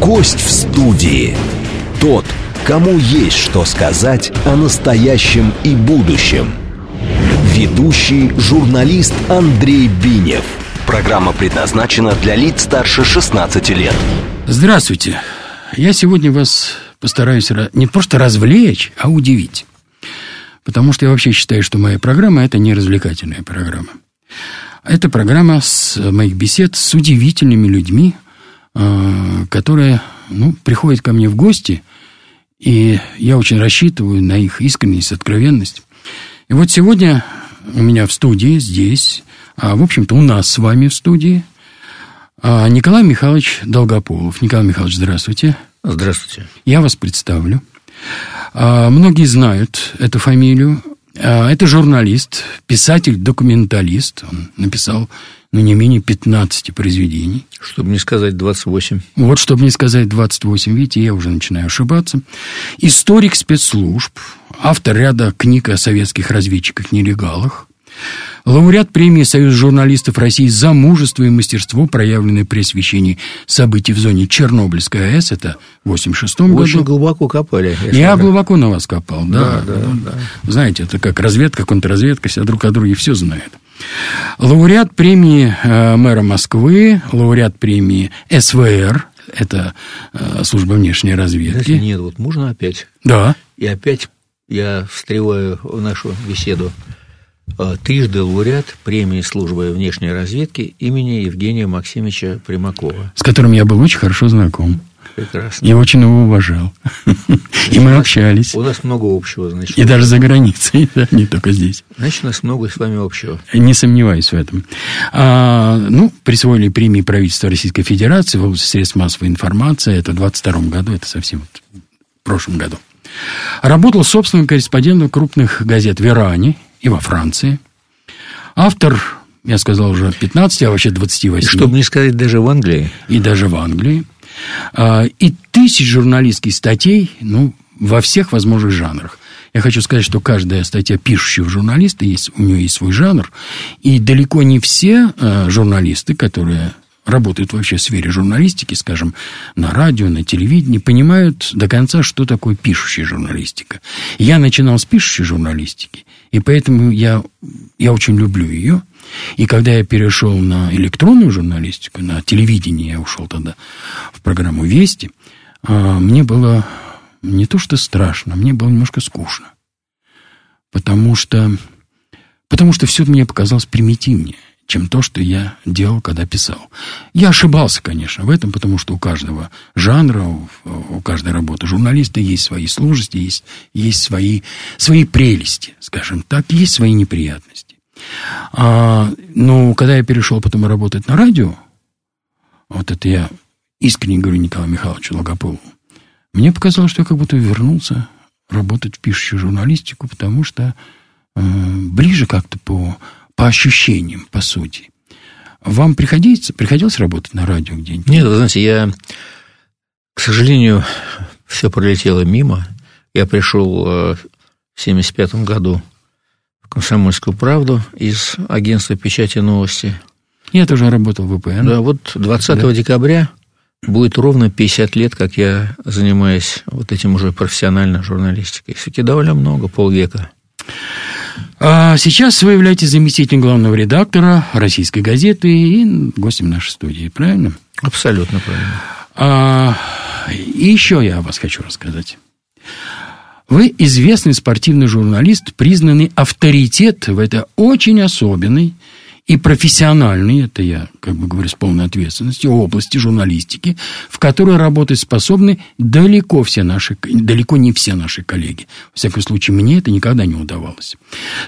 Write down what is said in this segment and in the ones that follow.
Гость в студии. Тот, кому есть что сказать о настоящем и будущем. Ведущий журналист Андрей Бинев. Программа предназначена для лиц старше 16 лет. Здравствуйте. Я сегодня вас постараюсь не просто развлечь, а удивить. Потому что я вообще считаю, что моя программа – это не развлекательная программа. Это программа с моих бесед с удивительными людьми, которые ну, приходят ко мне в гости, и я очень рассчитываю на их искренность, откровенность. И вот сегодня у меня в студии здесь, а, в общем-то, у нас с вами в студии а, Николай Михайлович Долгополов. Николай Михайлович, здравствуйте. Здравствуйте. Я вас представлю. А, многие знают эту фамилию. А, это журналист, писатель, документалист. Он написал ну, не менее 15 произведений. Чтобы не сказать 28. Вот, чтобы не сказать 28. Видите, я уже начинаю ошибаться. Историк спецслужб, автор ряда книг о советских разведчиках-нелегалах, Лауреат премии Союз журналистов России за мужество и мастерство, проявленное при освещении событий в зоне Чернобыльской АЭС, это в 86 году. Очень глубоко копали. Я, глубоко на вас копал, да. Да, да, да. Знаете, это как разведка, контрразведка, все друг о друге все знают. Лауреат премии э, мэра Москвы, лауреат премии СВР, это э, служба внешней разведки. Знаете, нет, вот можно опять? Да. И опять я встреваю в нашу беседу. Э, трижды лауреат премии службы внешней разведки имени Евгения Максимовича Примакова. С которым я был очень хорошо знаком. Прекрасно. Я очень его уважал. И мы общались. У нас много общего, значит. И даже за границей, да, не только здесь. Значит, у нас много с вами общего. Не сомневаюсь в этом. А, ну, присвоили премии правительства Российской Федерации в области средств массовой информации. Это в 22 году, это совсем вот в прошлом году. Работал собственным корреспондентом крупных газет в Иране и во Франции. Автор, я сказал уже 15, а вообще 28. Чтобы не сказать даже в Англии. И даже в Англии. А, и тысяч журналистских статей, ну, во всех возможных жанрах. Я хочу сказать, что каждая статья пишущего журналиста, есть, у нее есть свой жанр, и далеко не все э, журналисты, которые работают вообще в сфере журналистики, скажем, на радио, на телевидении, понимают до конца, что такое пишущая журналистика. Я начинал с пишущей журналистики, и поэтому я, я очень люблю ее. И когда я перешел на электронную журналистику, на телевидение, я ушел тогда в программу «Вести», а, мне было не то что страшно, мне было немножко скучно. Потому что, потому что все мне показалось примитивнее чем то, что я делал, когда писал. Я ошибался, конечно, в этом, потому что у каждого жанра, у, у каждой работы журналиста есть свои сложности, есть, есть свои, свои прелести, скажем так, есть свои неприятности. А, но когда я перешел потом работать на радио, вот это я искренне говорю Николаю Михайловичу Логополову, мне показалось, что я как будто вернулся работать в пишущую журналистику, потому что э, ближе как-то по по ощущениям, по сути. Вам приходилось, приходилось работать на радио где-нибудь? Нет, вы знаете, я, к сожалению, все пролетело мимо. Я пришел э, в 1975 году в «Комсомольскую правду» из агентства печати новости. Я тоже работал в ВПН. Да, вот 20 да. декабря будет ровно 50 лет, как я занимаюсь вот этим уже профессиональной журналистикой. Все-таки довольно много, полвека. А сейчас вы являетесь заместителем главного редактора российской газеты и гостем нашей студии, правильно? Абсолютно правильно. А, и еще я о вас хочу рассказать. Вы известный спортивный журналист, признанный авторитет в этой очень особенной и профессиональные, это я как бы говорю с полной ответственностью, области журналистики, в которой работать способны далеко, все наши, далеко не все наши коллеги. Во всяком случае, мне это никогда не удавалось.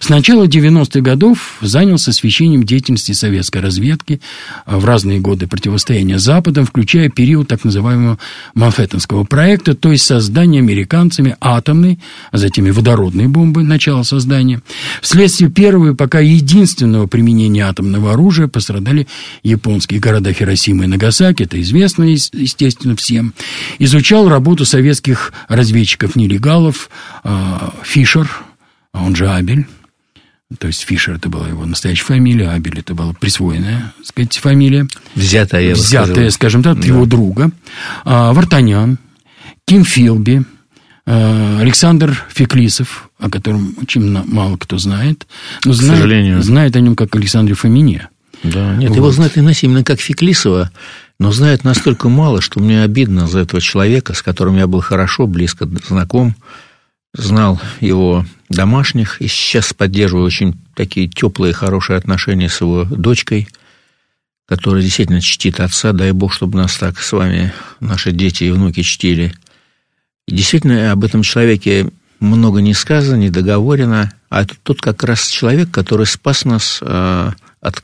С начала 90-х годов занялся освещением деятельности советской разведки в разные годы противостояния Западом, включая период так называемого Манхэттенского проекта, то есть создания американцами атомной, а затем и водородной бомбы, начало создания. Вследствие первого и пока единственного применения атомного оружия пострадали японские города Хиросима и Нагасаки, это известно, естественно, всем. Изучал работу советских разведчиков-нелегалов, а, Фишер, он же Абель, то есть Фишер это была его настоящая фамилия, Абель это была присвоенная, так сказать, фамилия. Взятая, Взятая, скажем так, да. его друга. А, Вартанян, Ким Филби, а, Александр Феклисов, о котором очень мало кто знает. Но К знает, сожалению. Знает о нем как Александре Фомине. Да, нет, вот. его знает Инесс именно как Феклисова, но знает настолько мало, что мне обидно за этого человека, с которым я был хорошо, близко знаком, знал его домашних, и сейчас поддерживаю очень такие теплые, хорошие отношения с его дочкой, которая действительно чтит отца. Дай Бог, чтобы нас так с вами наши дети и внуки чтили. И действительно, об этом человеке много не сказано, не договорено, а это тот как раз человек, который спас нас э, от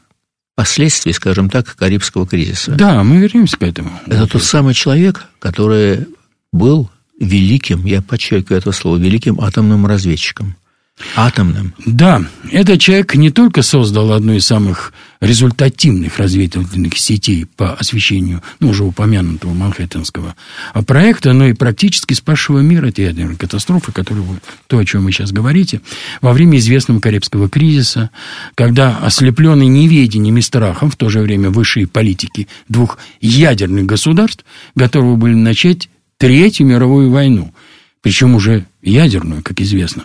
последствий, скажем так, Карибского кризиса. Да, мы вернемся к этому. Это тот самый человек, который был великим, я подчеркиваю это слово, великим атомным разведчиком. Атомным. Да, этот человек не только создал одну из самых результативных разведывательных сетей по освещению, ну, уже упомянутого Манхэттенского проекта, но и практически спасшего мир от ядерной катастрофы, которая, то, о чем вы сейчас говорите, во время известного Карибского кризиса, когда ослепленный неведением и страхом, в то же время высшие политики двух ядерных государств готовы были начать Третью мировую войну, причем уже ядерную, как известно.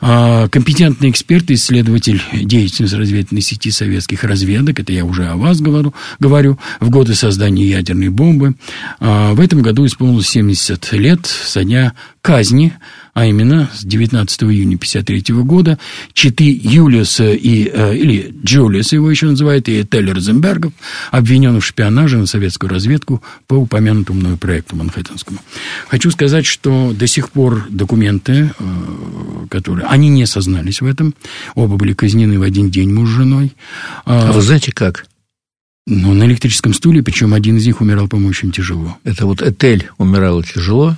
компетентный эксперт, исследователь деятельности разведывательной сети советских разведок, это я уже о вас говорю, говорю в годы создания ядерной бомбы. А, в этом году исполнилось 70 лет со дня казни а именно с 19 июня 1953 года читы Юлиуса и, э, или Джулиуса его еще называют, и Телли Розенбергов, обвиненных в шпионаже на советскую разведку по упомянутому мной проекту Манхэттенскому. Хочу сказать, что до сих пор документы, э, которые... Они не сознались в этом. Оба были казнены в один день муж с женой. А вы знаете как? Ну, на электрическом стуле, причем один из них умирал, по-моему, очень тяжело. Это вот Этель умирала тяжело,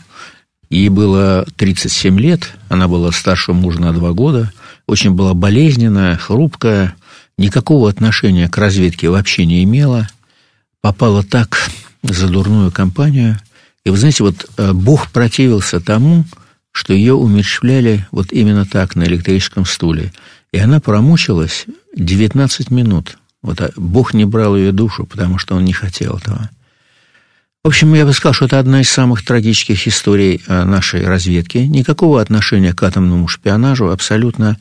Ей было 37 лет, она была старше мужа на два года, очень была болезненная, хрупкая, никакого отношения к разведке вообще не имела, попала так за дурную компанию. И вы знаете, вот э, Бог противился тому, что ее умерщвляли вот именно так, на электрическом стуле. И она промучилась 19 минут. Вот а Бог не брал ее душу, потому что он не хотел этого. В общем, я бы сказал, что это одна из самых трагических историй э, нашей разведки. Никакого отношения к атомному шпионажу абсолютно.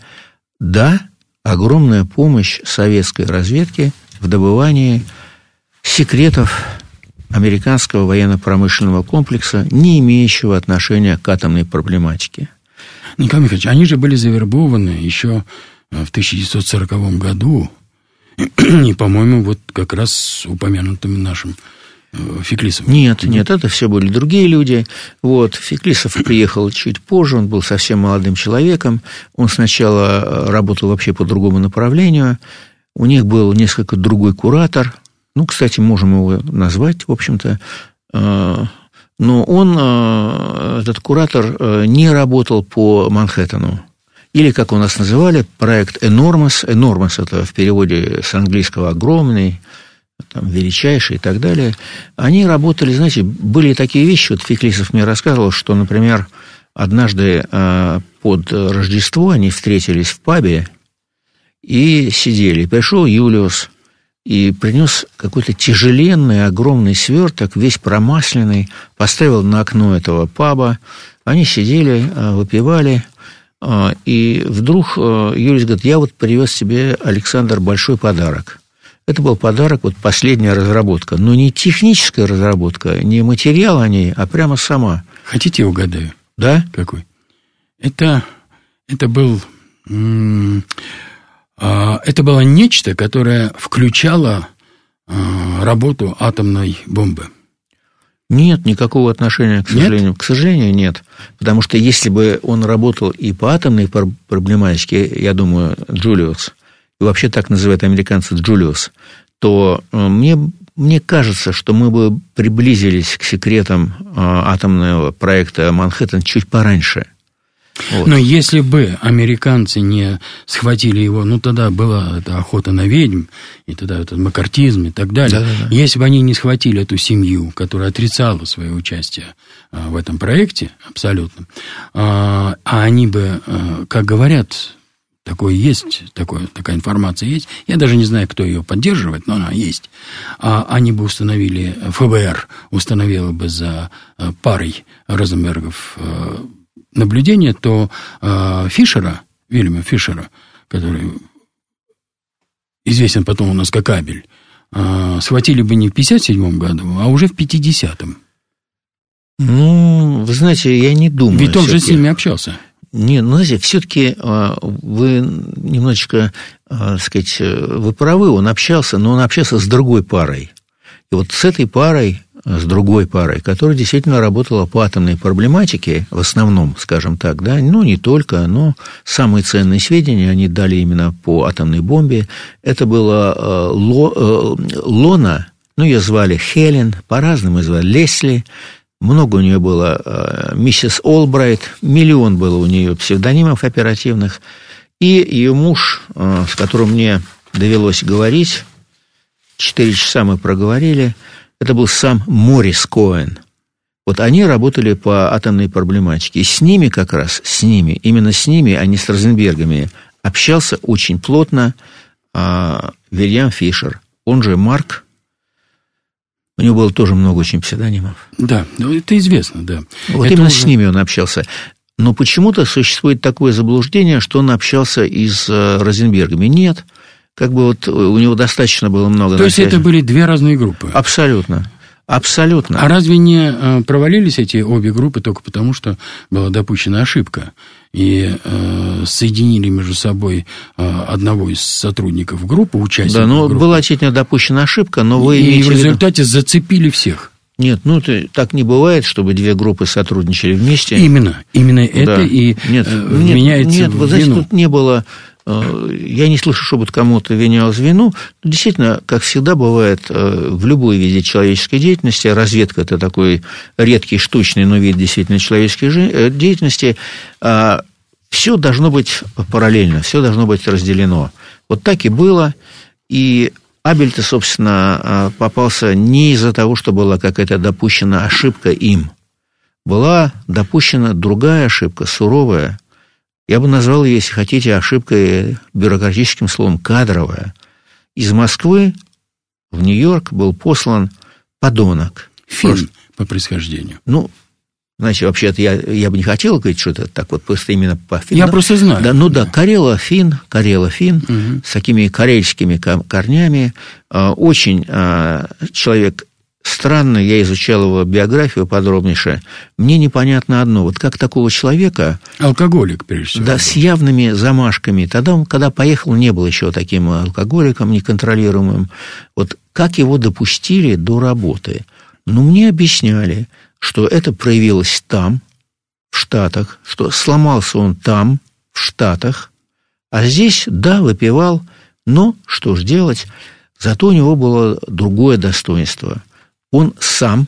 Да, огромная помощь советской разведке в добывании секретов американского военно-промышленного комплекса, не имеющего отношения к атомной проблематике. Николай Михайлович, они же были завербованы еще э, в 1940 году, и, по-моему, вот как раз упомянутым нашим Феклисов? Нет, нет, это все были другие люди. Вот, Феклисов приехал чуть позже, он был совсем молодым человеком. Он сначала э, работал вообще по другому направлению. У них был несколько другой куратор. Ну, кстати, можем его назвать, в общем-то. Э, но он, э, этот куратор, не работал по Манхэттену. Или, как у нас называли, проект «Энормос». «Энормос» – это в переводе с английского «огромный», там, величайшие и так далее, они работали, знаете, были такие вещи, вот Феклисов мне рассказывал, что, например, однажды э, под Рождество они встретились в пабе и сидели. Пришел Юлиус и принес какой-то тяжеленный, огромный сверток, весь промасленный, поставил на окно этого паба. Они сидели, э, выпивали, э, и вдруг Юлиус говорит, я вот привез себе, Александр, большой подарок – это был подарок, вот последняя разработка. Но не техническая разработка, не материал о ней, а прямо сама. Хотите, угадаю? Да? Какой? Это, это был... А, это было нечто, которое включало а, работу атомной бомбы. Нет никакого отношения, к сожалению. Нет? К сожалению, нет. Потому что если бы он работал и по атомной проблематике, я думаю, Джулиус, и вообще так называют американцы Джулиус, то э, мне, мне кажется, что мы бы приблизились к секретам э, атомного проекта Манхэттен чуть пораньше. Вот. Но если бы американцы не схватили его, ну тогда была эта охота на ведьм, и тогда этот макартизм и так далее. Да, да, да. Если бы они не схватили эту семью, которая отрицала свое участие э, в этом проекте, абсолютно, а они бы, как говорят, Такое есть, такое, такая информация есть. Я даже не знаю, кто ее поддерживает, но она есть. А они бы установили, ФБР установила бы за парой Розенбергов наблюдение, то э, Фишера, Вильяма Фишера, который известен потом у нас как Абель, схватили бы не в 57 году, а уже в 50-м. Ну, вы знаете, я не думаю. Ведь он же с ними общался. Не, ну, знаете, все-таки а, вы немножечко, а, так сказать, вы правы, он общался, но он общался с другой парой. И вот с этой парой, с другой парой, которая действительно работала по атомной проблематике, в основном, скажем так, да, ну, не только, но самые ценные сведения они дали именно по атомной бомбе. Это было а, Ло, Лона, ну, ее звали Хелен, по-разному звали Лесли, много у нее было э, миссис Олбрайт, миллион было у нее псевдонимов оперативных. И ее муж, э, с которым мне довелось говорить, четыре часа мы проговорили, это был сам Морис Коэн. Вот они работали по атомной проблематике. И с ними как раз, с ними, именно с ними, а не с Розенбергами, общался очень плотно э, Вильям Фишер, он же Марк у него было тоже много очень псевдонимов. Да, ну, это известно, да. Вот это именно уже... с ними он общался. Но почему-то существует такое заблуждение, что он общался и с э, Розенбергами. Нет. Как бы вот у него достаточно было много... То есть это были две разные группы? Абсолютно. Абсолютно. А разве не э, провалились эти обе группы только потому, что была допущена ошибка? И э, соединили между собой э, одного из сотрудников группы, участников Да, ну, группы. была действительно допущена ошибка, но вы И в результате виду... зацепили всех. Нет, ну так не бывает, чтобы две группы сотрудничали вместе. Именно, именно да. это и нет, э, нет, нет, в знаете, вину. тут не было Э, я не слышу, чтобы кому-то винялось вину. Но действительно, как всегда бывает э, в любой виде человеческой деятельности, разведка – это такой редкий, штучный, но вид действительно человеческой э, деятельности, а, все должно быть параллельно, все должно быть разделено. Вот так и было, и Абель-то, собственно, попался не из-за того, что была какая-то допущена ошибка им. Была допущена другая ошибка, суровая – я бы назвал ее, если хотите, ошибкой бюрократическим словом кадровая. Из Москвы в Нью-Йорк был послан подонок. Фин по происхождению. Ну, Значит, вообще-то я, я бы не хотел говорить, что это так вот просто именно по фин. Я просто знаю. Да, ну да, Карела Фин, Карела Фин, угу. с такими карельскими корнями. А, очень а, человек Странно, я изучал его биографию подробнейше. Мне непонятно одно. Вот как такого человека... Алкоголик, прежде всего. Да, с явными замашками. Тогда он, когда поехал, не был еще таким алкоголиком неконтролируемым. Вот как его допустили до работы? Ну, мне объясняли, что это проявилось там, в Штатах, что сломался он там, в Штатах, а здесь, да, выпивал, но что ж делать? Зато у него было другое достоинство – он сам,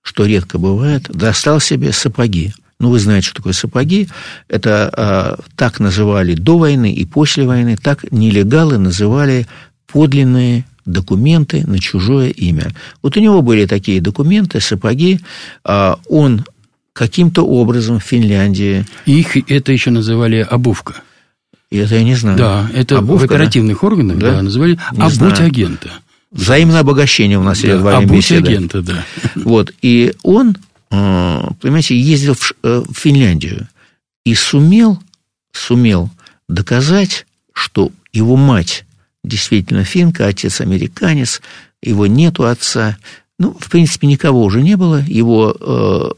что редко бывает, достал себе сапоги. Ну, вы знаете, что такое сапоги. Это а, так называли до войны и после войны, так нелегалы называли подлинные документы на чужое имя. Вот у него были такие документы, сапоги. А он каким-то образом в Финляндии... Их это еще называли обувка. И это я не знаю. Да, это обувка, в оперативных да? органах да? Да, называли не обуть знаю. агента. Взаимное обогащение у нас да, идет во время беседы. агента, да. Вот, и он, э, понимаете, ездил э, в Финляндию и сумел, сумел доказать, что его мать действительно финка, отец американец, его нету отца. Ну, в принципе, никого уже не было. Его э,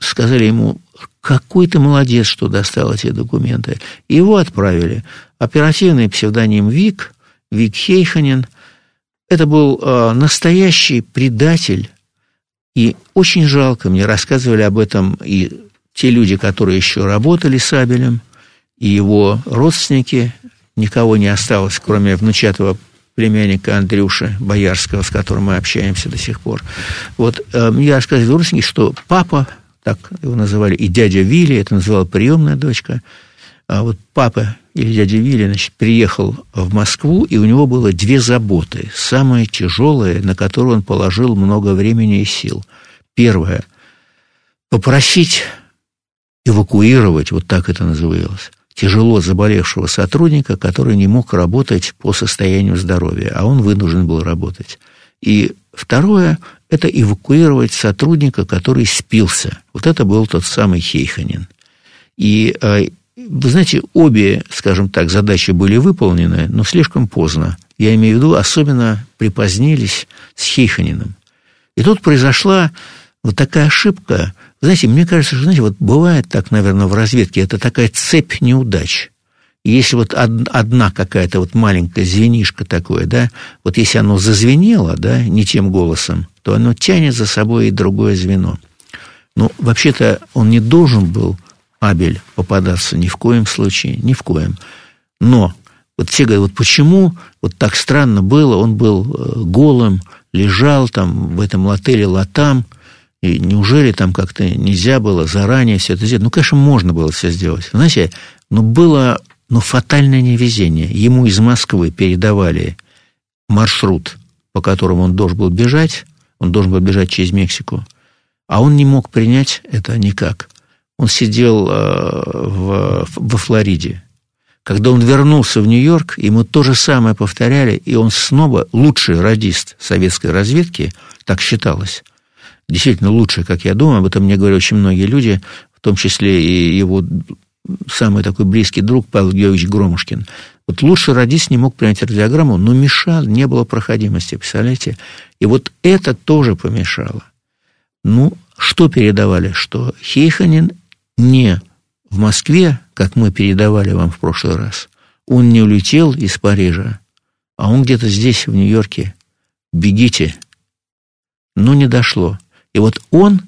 сказали ему, какой ты молодец, что достал эти документы. Его отправили. Оперативный псевдоним Вик, Вик Хейханин – это был э, настоящий предатель, и очень жалко, мне рассказывали об этом и те люди, которые еще работали с Абелем, и его родственники, никого не осталось, кроме внучатого племянника Андрюши Боярского, с которым мы общаемся до сих пор. Вот э, мне рассказывали родственники, что папа, так его называли, и дядя Вилли, это называла приемная дочка, а вот папа или дядя Вилли, значит, приехал в Москву, и у него было две заботы, самые тяжелые, на которые он положил много времени и сил. Первое – попросить эвакуировать, вот так это называлось, тяжело заболевшего сотрудника, который не мог работать по состоянию здоровья, а он вынужден был работать. И второе – это эвакуировать сотрудника, который спился. Вот это был тот самый Хейханин. И, э, вы знаете, обе, скажем так, задачи были выполнены, но слишком поздно. Я имею в виду, особенно припозднились с Хейханиным. И тут произошла вот такая ошибка. Знаете, мне кажется, что, знаете, вот бывает так, наверное, в разведке, это такая цепь неудач. Если вот одна какая-то вот маленькая звенишка такое, да, вот если оно зазвенело, да, не тем голосом, то оно тянет за собой и другое звено. Ну, вообще-то он не должен был, Абель, попадаться ни в коем случае, ни в коем. Но вот все говорят, вот почему вот так странно было, он был э, голым, лежал там в этом лотеле Латам, и неужели там как-то нельзя было заранее все это сделать? Ну, конечно, можно было все сделать. Знаете, но было ну, фатальное невезение. Ему из Москвы передавали маршрут, по которому он должен был бежать, он должен был бежать через Мексику, а он не мог принять это никак. Он сидел э, в, во Флориде. Когда он вернулся в Нью-Йорк, ему то же самое повторяли, и он снова лучший радист советской разведки, так считалось. Действительно лучший, как я думаю, об этом мне говорят очень многие люди, в том числе и его самый такой близкий друг Павел Георгиевич Громушкин. Вот лучший радист не мог принять радиограмму, но мешал, не было проходимости, представляете? И вот это тоже помешало. Ну, что передавали? Что Хейханин не в Москве, как мы передавали вам в прошлый раз, он не улетел из Парижа, а он где-то здесь, в Нью-Йорке. Бегите. Но не дошло. И вот он,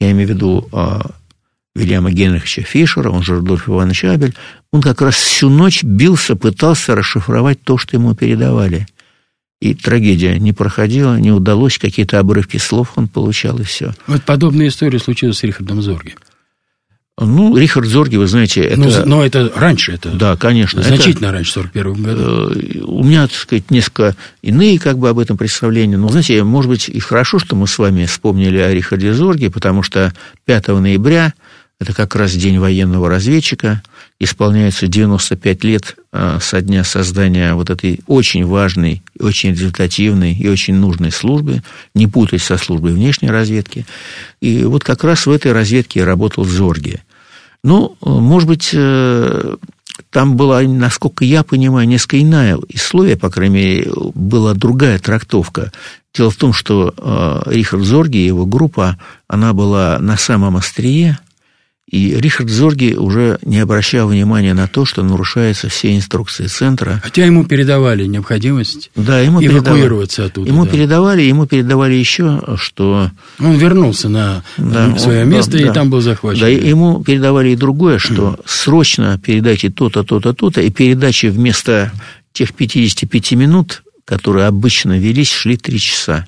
я имею в виду а, Вильяма Генриховича Фишера, он же Рудольф Иванович Абель, он как раз всю ночь бился, пытался расшифровать то, что ему передавали. И трагедия не проходила, не удалось, какие-то обрывки слов он получал, и все. Вот подобная история случилась с Рихардом Зорги. Ну, Рихард Зорги, вы знаете, это... Ну, но это раньше, это... Да, конечно. Значительно это, раньше, в 41 году. Э, у меня, так сказать, несколько иные как бы об этом представления. Но, знаете, может быть, и хорошо, что мы с вами вспомнили о Рихарде Зорге, потому что 5 ноября это как раз день военного разведчика. Исполняется 95 лет а, со дня создания вот этой очень важной, очень результативной и очень нужной службы. Не путать со службой внешней разведки. И вот как раз в этой разведке работал Зорги. Ну, может быть, э, там была, насколько я понимаю, несколько иная условия, по крайней мере, была другая трактовка. Дело в том, что э, Рихард Зорги и его группа, она была на самом острие – и Рихард Зорги уже не обращал внимания на то, что нарушаются все инструкции центра. Хотя ему передавали необходимость да, ему эвакуироваться передавали. оттуда. Ему да. передавали, ему передавали еще, что... Он вернулся на да, свое он, место, да, и да. там был захвачен. Да, ему передавали и другое, что срочно передайте то-то, то-то, то-то, и передачи вместо тех 55 минут, которые обычно велись, шли 3 часа.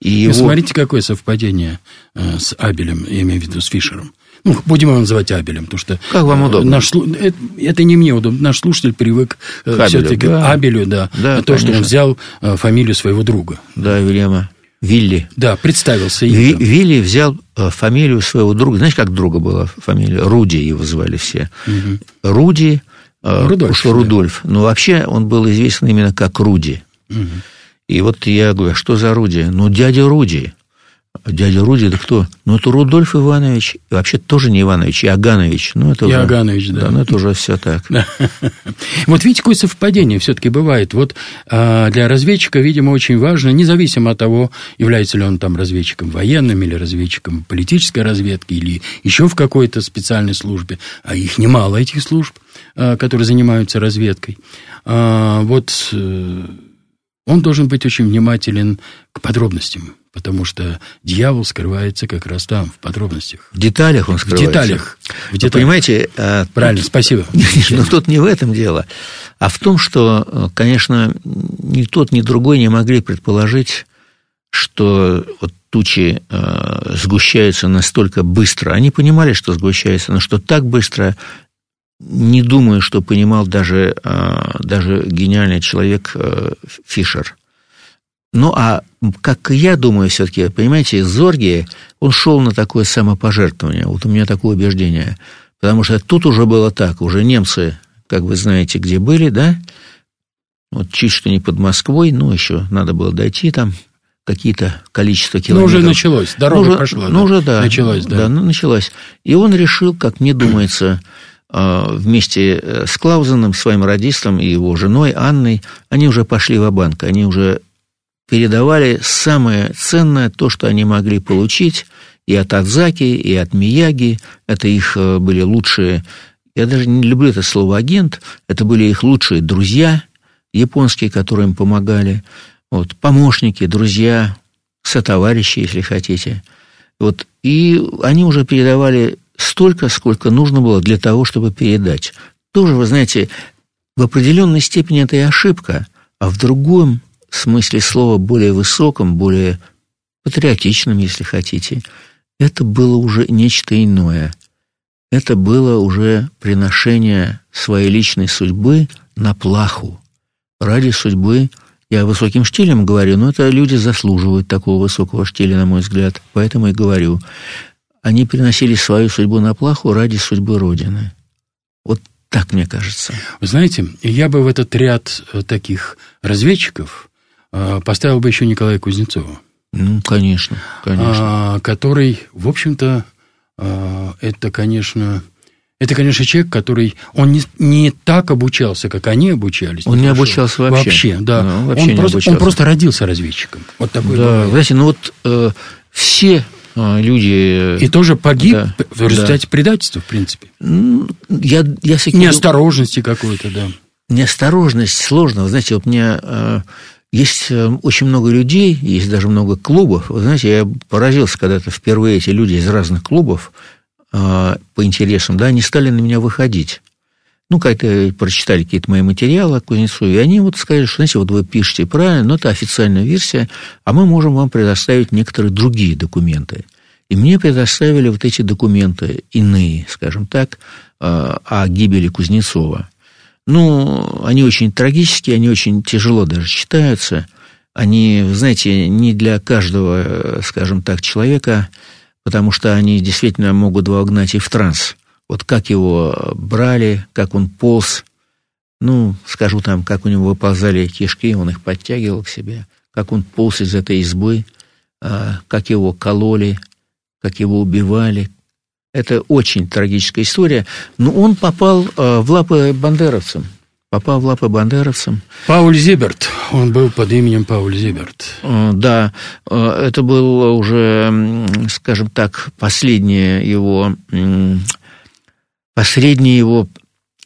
И его... Смотрите, какое совпадение э, с Абелем, я имею в виду с Фишером. Ну, будем его называть Абелем, потому что... Как вам удобно? Наш, это, это не мне удобно. Наш слушатель привык э, все-таки да. к Абелю, да, да то, конечно. что он взял э, фамилию своего друга. Да, Вильяма. Вилли. Да, представился. Ви, Вилли взял э, фамилию своего друга. Знаешь, как друга была фамилия? Руди его звали все. Угу. Руди, Рудольф. Уж Рудольф. Да. Но вообще он был известен именно как Руди. Угу. И вот я говорю, а что за Руди? Ну, дядя Руди. Дядя Руди, это кто? Ну, это Рудольф Иванович. Вообще тоже не Иванович, Иоганович. Ну, это Иоганович, уже, да. Да, ну, это уже все так. Вот видите, какое совпадение все-таки бывает. Вот а, для разведчика, видимо, очень важно, независимо от того, является ли он там разведчиком военным или разведчиком политической разведки или еще в какой-то специальной службе, а их немало, этих служб, а, которые занимаются разведкой. А, вот э, он должен быть очень внимателен к подробностям, потому что дьявол скрывается как раз там, в подробностях. В деталях он скрывается. В деталях. В деталях. Вы понимаете... А, Правильно, тут, спасибо. Но тут не в этом дело, а в том, что, конечно, ни тот, ни другой не могли предположить, что вот тучи э, сгущаются настолько быстро. Они понимали, что сгущаются, но что так быстро не думаю, что понимал даже, а, даже гениальный человек э, Фишер. Ну, а как я думаю, все-таки, понимаете, Зорги, он шел на такое самопожертвование. Вот у меня такое убеждение. Потому что тут уже было так, уже немцы, как вы знаете, где были, да, вот чуть что не под Москвой, ну, еще надо было дойти там, какие-то количество километров. Ну, уже началось, дорога ну, уже, пошла. Ну, да. уже, да. Началось, да. Да, ну, началась. И он решил, как мне думается, а, вместе э, с Клаузеном, своим радистом и его женой Анной, они уже пошли в банк они уже передавали самое ценное, то, что они могли получить и от Адзаки, и от Мияги. Это их э, были лучшие, я даже не люблю это слово агент, это были их лучшие друзья японские, которые им помогали, вот, помощники, друзья, сотоварищи, если хотите. Вот, и они уже передавали столько, сколько нужно было для того, чтобы передать. Тоже, вы знаете, в определенной степени это и ошибка, а в другом смысле слова более высоком, более патриотичном, если хотите, это было уже нечто иное. Это было уже приношение своей личной судьбы на плаху. Ради судьбы, я высоким штилем говорю, но это люди заслуживают такого высокого штиля, на мой взгляд. Поэтому и говорю. Они приносили свою судьбу на плаху ради судьбы Родины. Вот так мне кажется. Вы знаете, я бы в этот ряд э, таких разведчиков э, поставил бы еще Николая Кузнецова. Ну, конечно, конечно. А, который, в общем-то, а, это, конечно, это, конечно, человек, который... Он не, не так обучался, как они обучались. Он не, не обучался вообще. Вообще, да. Ну, вообще он, просто, обучался. он просто родился разведчиком. Вот такой да, знаете, ну вот э, все э, люди... И тоже погиб да, в результате да. предательства, в принципе. Я, я Неосторожности какой-то, да. Неосторожность сложно. Вы знаете, вот мне... Э, есть э, очень много людей, есть даже много клубов. Вы знаете, я поразился когда-то впервые эти люди из разных клубов э, по интересам, да, они стали на меня выходить. Ну, как-то прочитали какие-то мои материалы о Кузнецове, и они вот сказали, что, знаете, вот вы пишете правильно, но это официальная версия, а мы можем вам предоставить некоторые другие документы. И мне предоставили вот эти документы иные, скажем так, э, о гибели Кузнецова. Ну, они очень трагические, они очень тяжело даже читаются. Они, знаете, не для каждого, скажем так, человека, потому что они действительно могут вогнать и в транс. Вот как его брали, как он полз, ну, скажу там, как у него выползали кишки, он их подтягивал к себе, как он полз из этой избы, а, как его кололи, как его убивали, это очень трагическая история. Но он попал э, в лапы бандеровцам. Попал в лапы бандеровцам. Пауль Зиберт. Он был под именем Пауль Зиберт. Э, да. Э, это был уже, скажем так, последнее его... Последний его,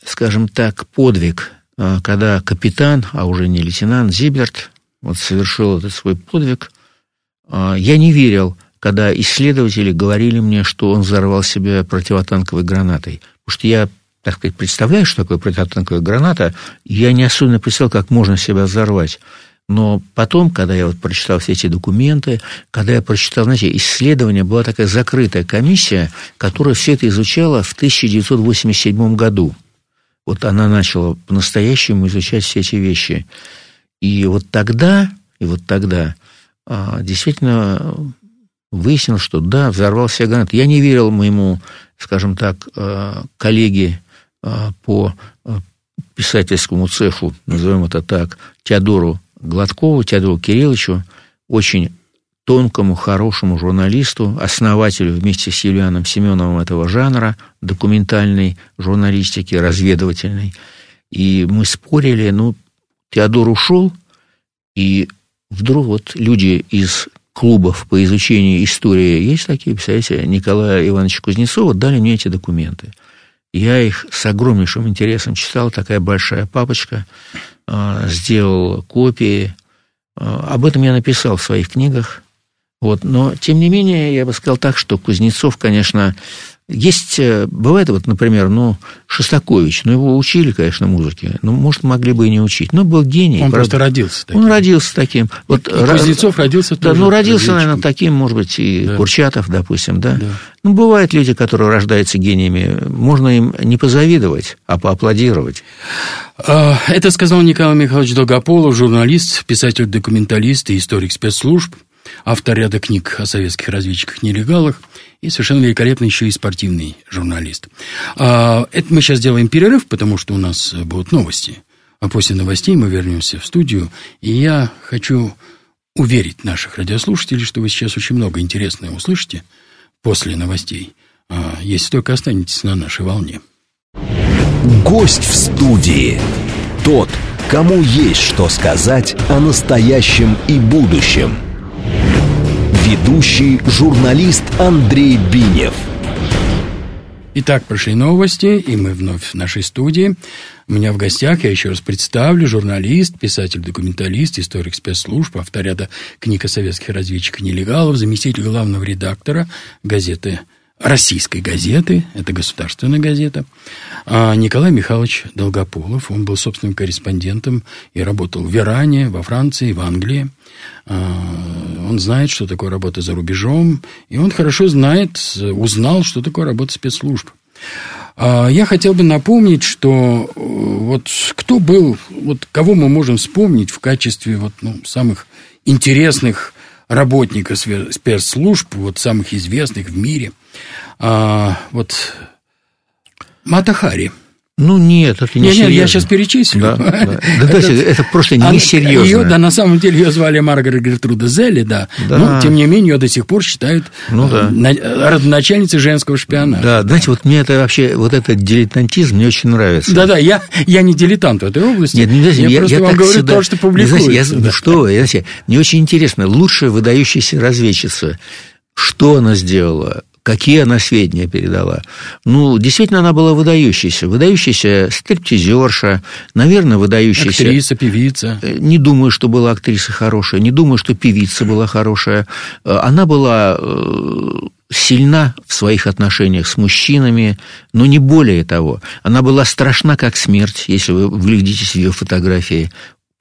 скажем так, подвиг, когда капитан, а уже не лейтенант Зиберт, вот совершил этот свой подвиг. Я не верил, когда исследователи говорили мне, что он взорвал себя противотанковой гранатой. Потому что я, так сказать, представляю, что такое противотанковая граната, я не особенно представлял, как можно себя взорвать. Но потом, когда я вот прочитал все эти документы, когда я прочитал, знаете, исследование, была такая закрытая комиссия, которая все это изучала в 1987 году. Вот она начала по-настоящему изучать все эти вещи. И вот тогда, и вот тогда а, действительно выяснилось, что да, взорвался гранат. Я не верил моему, скажем так, э, коллеге э, по писательскому цеху, назовем это так, Теодору Гладкову, Теодору Кирилловичу, очень тонкому, хорошему журналисту, основателю вместе с Юлианом Семеновым этого жанра, документальной журналистики, разведывательной. И мы спорили, ну, Теодор ушел, и вдруг вот люди из клубов по изучению истории есть такие, представляете, Николая Ивановича Кузнецова дали мне эти документы. Я их с огромнейшим интересом читал, такая большая папочка, а, сделал копии. А, об этом я написал в своих книгах. Вот. Но, тем не менее, я бы сказал так, что Кузнецов, конечно, есть, э, бывает вот, например, ну, Шостакович, ну, его учили, конечно, музыке, но, может, могли бы и не учить, но был гений. Он правда. просто родился таким. Он родился таким. Вот, и Кузнецов родился да, тоже. Ну, родился, наверное, таким, может быть, и да. Курчатов, допустим, да? да. Ну, бывают люди, которые рождаются гениями, можно им не позавидовать, а поаплодировать. А, это сказал Николай Михайлович Долгополов, журналист, писатель-документалист и историк спецслужб, автор ряда книг о советских разведчиках-нелегалах. И совершенно великолепный еще и спортивный журналист. А, это мы сейчас делаем перерыв, потому что у нас будут новости. А после новостей мы вернемся в студию, и я хочу уверить наших радиослушателей, что вы сейчас очень много интересного услышите после новостей, а, если только останетесь на нашей волне. Гость в студии. Тот, кому есть что сказать о настоящем и будущем. Ведущий журналист Андрей Бинев. Итак, прошли новости, и мы вновь в нашей студии. У меня в гостях, я еще раз представлю, журналист, писатель-документалист, историк спецслужб, автор ряда книг о советских разведчиках-нелегалов, заместитель главного редактора газеты российской газеты, это государственная газета, а Николай Михайлович Долгополов. Он был собственным корреспондентом и работал в Иране, во Франции, в Англии. А, он знает, что такое работа за рубежом, и он хорошо знает, узнал, что такое работа спецслужб. А, я хотел бы напомнить, что э, вот кто был, вот кого мы можем вспомнить в качестве вот, ну, самых интересных работников спецслужб, вот самых известных в мире. А, вот Матахари. Ну нет, это не, не серьезно. я сейчас перечислю. Да, да. да это, это просто несерьезно. Ее, да, на самом деле ее звали Маргарет Гертруда Зелли, да. да. Но, тем не менее, ее до сих пор считают ну, да. Э, родоначальницей женского шпионажа. Да, знаете, вот мне это вообще, вот этот дилетантизм мне очень нравится. Да-да, я, я не дилетант в этой области. Нет, не знаете, я, я просто я вам говорю сюда, то, что публикуется. Знаете, я, да. Что вы, знаете, мне очень интересно, лучшая выдающаяся разведчица, что она сделала? Какие она сведения передала. Ну, действительно, она была выдающейся. Выдающаяся стриптизерша, наверное, выдающаяся... Актриса, певица. Э, не думаю, что была актриса хорошая, не думаю, что певица была хорошая. Э, она была э, сильна в своих отношениях с мужчинами, но не более того. Она была страшна, как смерть, если вы вглядитесь в ее фотографии.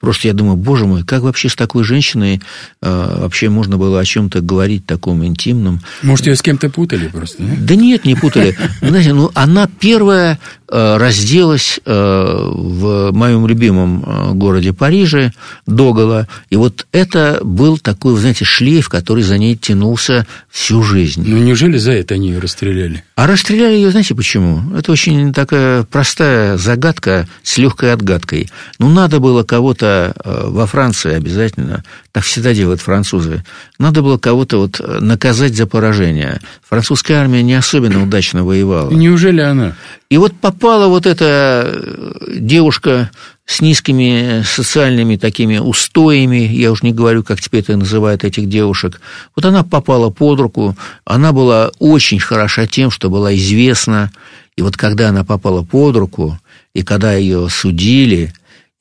Просто я думаю, боже мой, как вообще с такой женщиной э, вообще можно было о чем-то говорить таком интимном? Может, ее с кем-то путали просто? Да, да нет, не путали. Знаете, ну, она первая э, разделась э, в моем любимом городе Париже догола, и вот это был такой, знаете, шлейф, который за ней тянулся всю жизнь. Ну, неужели за это они ее расстреляли? А расстреляли ее, знаете, почему? Это очень такая простая загадка с легкой отгадкой. Ну, надо было кого-то Э, во Франции обязательно, так всегда делают французы, надо было кого-то вот э, наказать за поражение. Французская армия не особенно удачно воевала. Неужели она? И вот попала вот эта э, девушка с низкими социальными такими устоями, я уж не говорю, как теперь это называют этих девушек, вот она попала под руку, она была очень хороша тем, что была известна, и вот когда она попала под руку, и когда ее судили,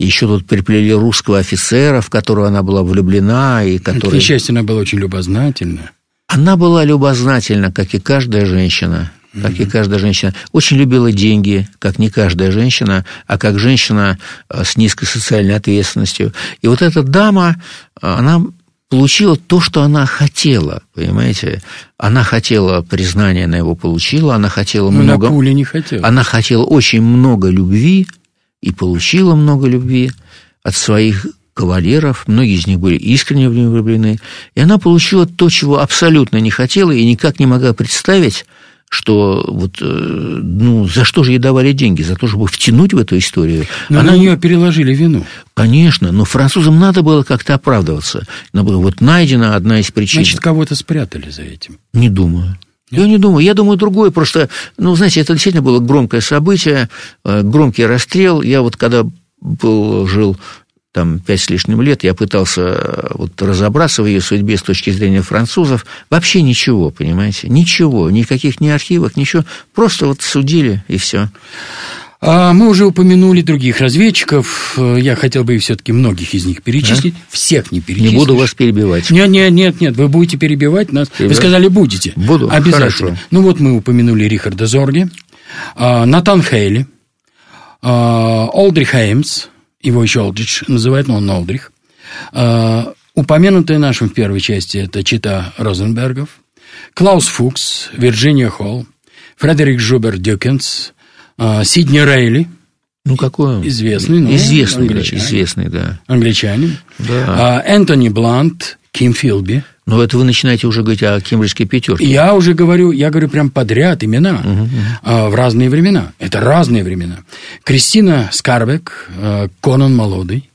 еще тут приплели русского офицера, в которого она была влюблена. И который... К несчастью, она была очень любознательна. Она была любознательна, как и каждая женщина. Как и каждая женщина. Очень любила деньги, как не каждая женщина, а как женщина э, с низкой социальной ответственностью. И вот эта дама, э, она получила то, что она хотела, понимаете? Она хотела признания, она его получила, она хотела Но много... На пули не хотела. Она хотела очень много любви, и получила много любви от своих кавалеров, многие из них были искренне в нее влюблены, и она получила то, чего абсолютно не хотела и никак не могла представить, что вот, э, ну, за что же ей давали деньги? За то, чтобы втянуть в эту историю. Но Она... на нее переложили вину. Конечно, но французам надо было как-то оправдываться. Надо было, вот найдена одна из причин. Значит, кого-то спрятали за этим. Не думаю. Я не думаю. Я думаю другое. Просто, ну, знаете, это действительно было громкое событие, э, громкий расстрел. Я вот когда был, жил там пять с лишним лет, я пытался э, вот разобраться в ее судьбе с точки зрения французов. Вообще ничего, понимаете? Ничего. Никаких ни архивов, ничего. Просто вот судили, и все. А мы уже упомянули других разведчиков. Я хотел бы все-таки многих из них перечислить. А? Всех не перечислить. Не буду вас перебивать. Нет, нет, нет, нет. Вы будете перебивать нас. Перебивать? Вы сказали, будете. Буду. Обязательно. Хорошо. Ну вот мы упомянули Рихарда Зорги, а, Натан Хейли, а, Олдрих Хеймс, его еще Олдрич называют, но он Олдрих. Упомянутые нашим в первой части это Чита Розенбергов, Клаус Фукс, Вирджиния Холл, Фредерик Жубер Дюкенс, Сидни Рейли. Ну, какой Известный, ну, известный, англичанин. Да, известный, да. Англичанин. Да. А, Энтони Блант, Ким Филби. Но это вы начинаете уже говорить о кембриджской пятерке. Я уже говорю, я говорю прям подряд имена угу. в разные времена. Это разные времена. Кристина Скарбек, а, Конан Молодый,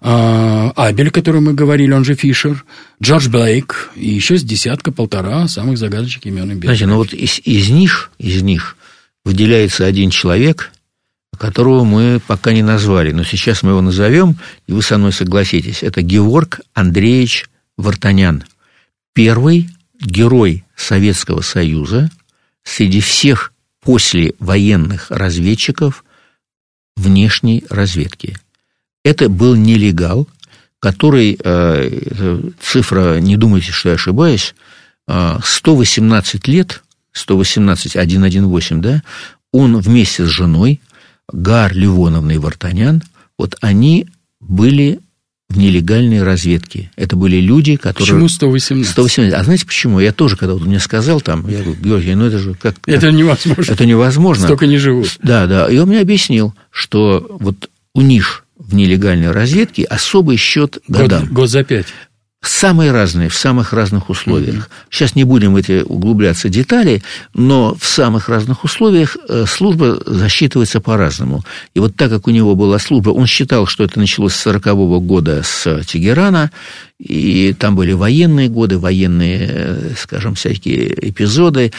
а, Абель, о котором мы говорили, он же Фишер, Джордж Блейк и еще с десятка-полтора самых загадочных имен и Знаете, ну вот из, из них, из них выделяется один человек, которого мы пока не назвали, но сейчас мы его назовем, и вы со мной согласитесь. Это Георг Андреевич Вартанян, первый герой Советского Союза среди всех послевоенных разведчиков внешней разведки. Это был нелегал, который, э, цифра, не думайте, что я ошибаюсь, 118 э, лет, 118, 118, да, он вместе с женой, Гар Ливоновной Вартанян, вот они были в нелегальной разведке. Это были люди, которые... Почему 118? 118. А знаете почему? Я тоже, когда вот мне сказал там, я говорю, Георгий, ну это же как... Это невозможно. Это невозможно. Столько не живут. Да, да. И он мне объяснил, что вот у них в нелегальной разведке особый счет годам. Год, год за пять. Самые разные, в самых разных условиях. Сейчас не будем эти углубляться детали, но в самых разных условиях э, служба засчитывается по-разному. И вот так как у него была служба, он считал, что это началось с 40-го года с Тегерана, и там были военные годы, военные, э, скажем, всякие эпизоды,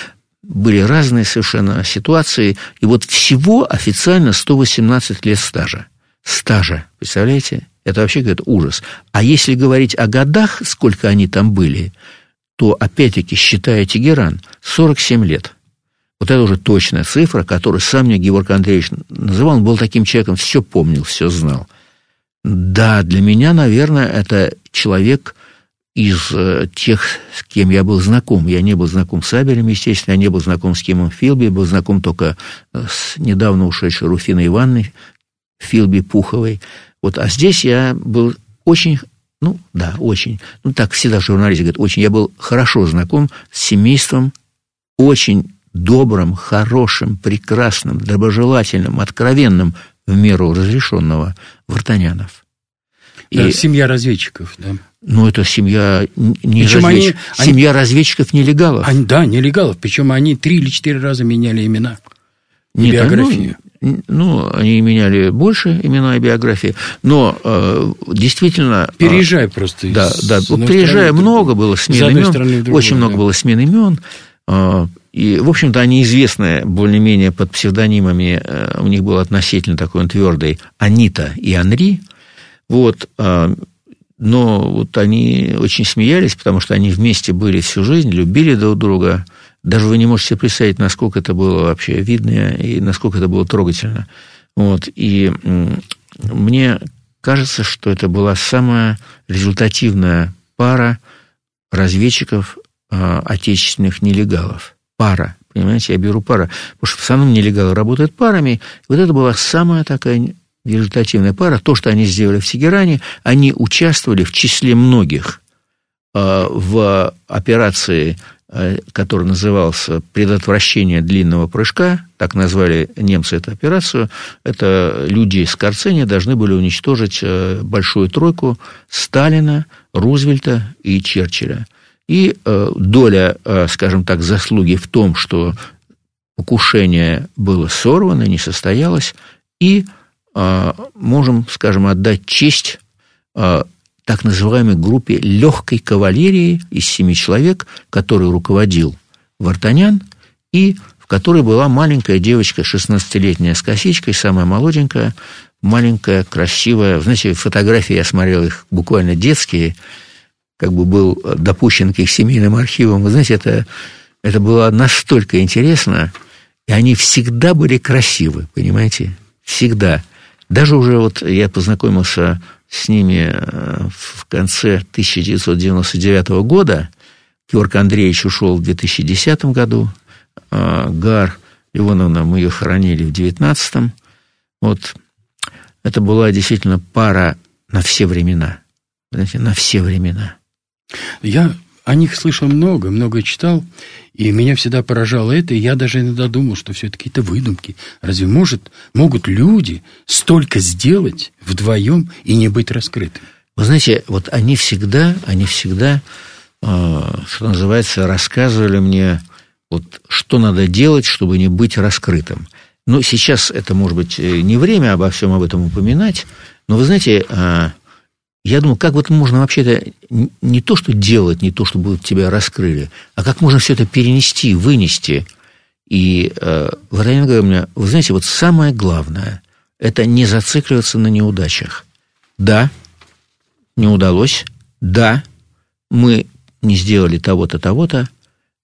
были разные совершенно ситуации, и вот всего официально 118 лет стажа. Стажа, представляете? Это вообще говорит ужас. А если говорить о годах, сколько они там были, то, опять-таки, считая Тегеран, 47 лет. Вот это уже точная цифра, которую сам мне Георг Андреевич называл. Он был таким человеком, все помнил, все знал. Да, для меня, наверное, это человек из э, тех, с кем я был знаком. Я не был знаком с Абелем, естественно, я не был знаком с Кимом Филби, был знаком только с недавно ушедшей Руфиной Ивановной Филби Пуховой. Вот, а здесь я был очень, ну, да, очень, ну, так всегда журналисты говорят, очень, я был хорошо знаком с семейством, очень добрым, хорошим, прекрасным, доброжелательным, откровенным, в меру разрешенного Вартанянов. Да, и, семья разведчиков, да. Ну, это семья не разведчиков. Они, семья они, разведчиков-нелегалов. Они, да, нелегалов. Причем они три или четыре раза меняли имена. Нет, биографию. Ну, ну, они меняли больше имена и биографии, но э, действительно... А, Переезжай э, просто. Да, да. Переезжая много было смен имен, другую, очень да. много было смен имен. Э, и, в общем-то, они известны более-менее под псевдонимами. Э, у них был относительно такой он твердый Анита и Анри. Вот, э, но вот они очень смеялись, потому что они вместе были всю жизнь, любили друг друга. Даже вы не можете представить, насколько это было вообще видно и насколько это было трогательно. Вот. И мне кажется, что это была самая результативная пара разведчиков э, отечественных нелегалов. Пара. Понимаете, я беру пара. Потому что в основном нелегалы работают парами. Вот это была самая такая результативная пара. То, что они сделали в Тегеране, они участвовали в числе многих э, в операции который назывался «Предотвращение длинного прыжка», так назвали немцы эту операцию, это люди с Карцени должны были уничтожить э, большую тройку Сталина, Рузвельта и Черчилля. И э, доля, скажем так, заслуги в том, что покушение было сорвано, не состоялось, и можем, скажем, отдать честь так называемой группе легкой кавалерии из семи человек, которой руководил Вартанян, и в которой была маленькая девочка, 16-летняя с косичкой, самая молоденькая, маленькая, красивая. Знаете, фотографии я смотрел их буквально детские, как бы был допущен к их семейным архивам. Вы знаете, это, это было настолько интересно, и они всегда были красивы, понимаете? Всегда. Даже уже вот я познакомился с ними э, в конце 1999 года. Георг Андреевич ушел в 2010 году. А Гар Ивановна, мы ее хоронили в 19 Вот это была действительно пара на все времена. Знаете, на все времена. Я о них слышал много, много читал, и меня всегда поражало это, и я даже иногда думал, что все-таки это выдумки. Разве может, могут люди столько сделать вдвоем и не быть раскрытыми? Вы знаете, вот они всегда, они всегда что называется, рассказывали мне, вот, что надо делать, чтобы не быть раскрытым. Но сейчас это, может быть, не время обо всем об этом упоминать, но вы знаете, я думаю, как вот можно вообще-то не то, что делать, не то, чтобы тебя раскрыли, а как можно все это перенести, вынести. И э, Владимир говорит вы знаете, вот самое главное – это не зацикливаться на неудачах. Да, не удалось. Да, мы не сделали того-то, того-то.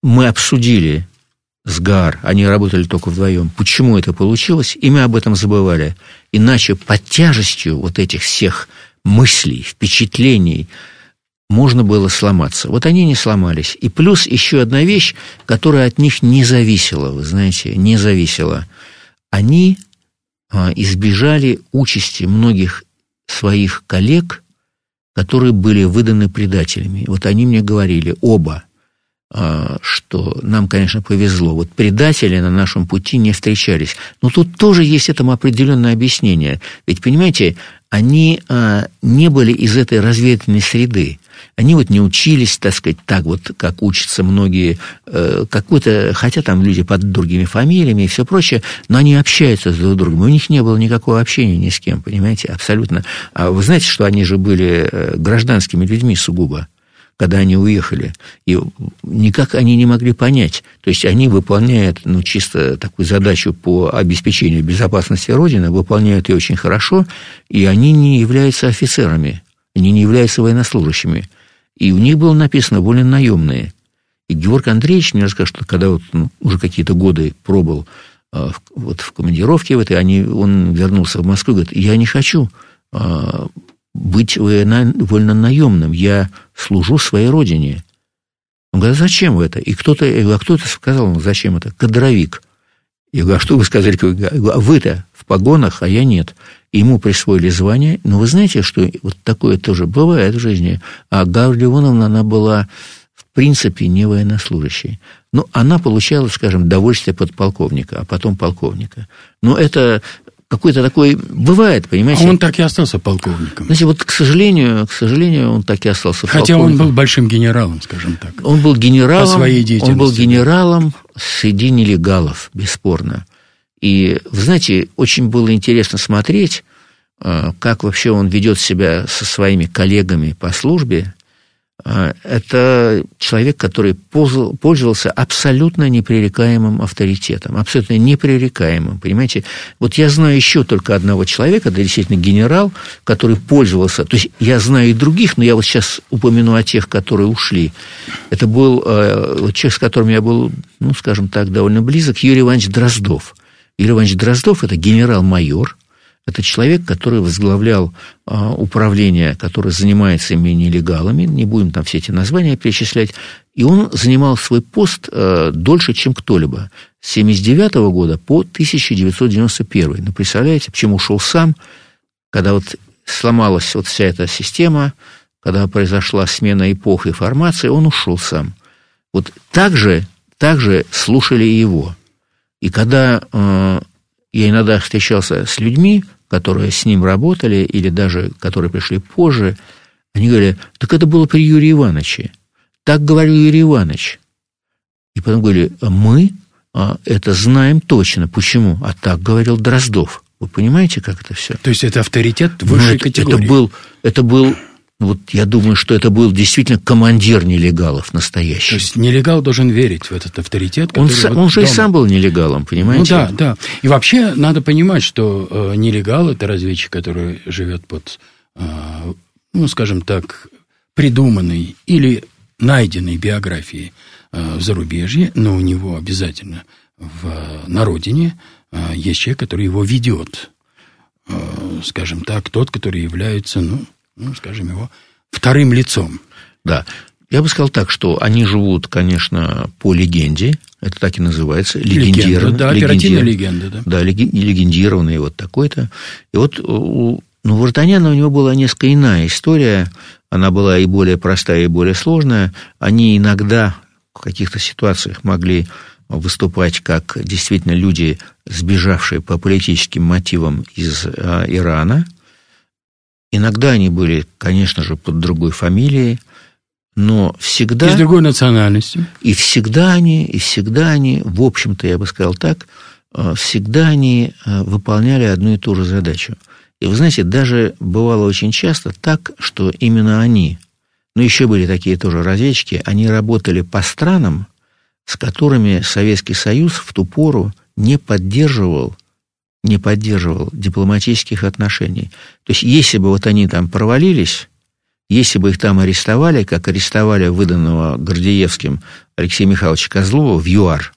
Мы обсудили с ГАР, они работали только вдвоем, почему это получилось, и мы об этом забывали. Иначе под тяжестью вот этих всех мыслей, впечатлений можно было сломаться. Вот они не сломались. И плюс еще одна вещь, которая от них не зависела, вы знаете, не зависела. Они а, избежали участи многих своих коллег, которые были выданы предателями. Вот они мне говорили, оба, что нам, конечно, повезло. Вот предатели на нашем пути не встречались. Но тут тоже есть этому определенное объяснение. Ведь, понимаете, они а, не были из этой разведывательной среды. Они вот не учились, так сказать, так вот, как учатся многие, э, какой-то, хотя там люди под другими фамилиями и все прочее, но они общаются с друг другом. У них не было никакого общения ни с кем, понимаете, абсолютно. А вы знаете, что они же были э, гражданскими людьми сугубо когда они уехали. И никак они не могли понять. То есть они выполняют ну, чисто такую задачу по обеспечению безопасности Родины, выполняют ее очень хорошо, и они не являются офицерами, они не являются военнослужащими. И у них было написано «воля наемные». И Георг Андреевич мне рассказал, что когда вот, ну, уже какие-то годы пробыл э, вот в командировке в этой, они, он вернулся в Москву и говорит, я не хочу э, быть вольнонаемным, я служу своей родине. Он говорит, зачем это? И кто-то, а кто-то сказал ему, зачем это? Кадровик. Я говорю, а что вы сказали? А вы-то в погонах, а я нет. Ему присвоили звание. Но вы знаете, что вот такое тоже бывает в жизни. А Гавр Леоновна, она была в принципе не военнослужащей. Но она получала, скажем, довольствие подполковника, а потом полковника. Но это какой-то такой бывает, понимаете? А он так и остался полковником. Знаете, вот, к сожалению, к сожалению, он так и остался Хотя полковником. он был большим генералом, скажем так. Он был генералом. По своей деятельности. Он был генералом среди нелегалов, бесспорно. И, вы знаете, очень было интересно смотреть, э, как вообще он ведет себя со своими коллегами по службе, это человек, который пользовался абсолютно непререкаемым авторитетом, абсолютно непререкаемым, понимаете? Вот я знаю еще только одного человека, это действительно генерал, который пользовался, то есть я знаю и других, но я вот сейчас упомяну о тех, которые ушли. Это был э, человек, с которым я был, ну, скажем так, довольно близок, Юрий Иванович Дроздов. Юрий Иванович Дроздов – это генерал-майор, это человек, который возглавлял а, управление, которое занимается ими нелегалами, не будем там все эти названия перечислять, и он занимал свой пост а, дольше, чем кто-либо. С 1979 года по 1991. Ну, представляете, почему ушел сам, когда вот сломалась вот вся эта система, когда произошла смена эпох и формации, он ушел сам. Вот так же, так же слушали его. И когда э, я иногда встречался с людьми, которые с ним работали, или даже которые пришли позже, они говорили, так это было при Юрии Ивановиче. Так говорил Юрий Иванович. И потом говорили, а мы а, это знаем точно. Почему? А так говорил Дроздов. Вы понимаете, как это все? То есть это авторитет высшей ну, это, категории? Это был, это был вот я думаю, что это был действительно командир нелегалов настоящий. То есть нелегал должен верить в этот авторитет. Он, вот он же дома. и сам был нелегалом, понимаете? Ну да, да. И вообще надо понимать, что э, нелегал это разведчик, который живет под, э, ну, скажем так, придуманной или найденной биографией э, в зарубежье, но у него обязательно в, на родине э, есть человек, который его ведет. Э, скажем так, тот, который является, ну, ну, скажем, его вторым лицом. Да. Я бы сказал так, что они живут, конечно, по легенде, это так и называется, легендированные. Да, оперативная легенда, да. Да, легендированные вот такой-то. И вот у ну, Вартаняна у него была несколько иная история, она была и более простая, и более сложная. Они иногда в каких-то ситуациях могли выступать как действительно люди, сбежавшие по политическим мотивам из э, Ирана, Иногда они были, конечно же, под другой фамилией, но всегда... И с другой национальностью. И всегда они, и всегда они, в общем-то, я бы сказал так, э, всегда они э, выполняли одну и ту же задачу. И вы знаете, даже бывало очень часто так, что именно они, но еще были такие тоже разведчики, они работали по странам, с которыми Советский Союз в ту пору не поддерживал не поддерживал дипломатических отношений. То есть, если бы вот они там провалились, если бы их там арестовали, как арестовали выданного Гордеевским Алексея Михайловича Козлова в ЮАР,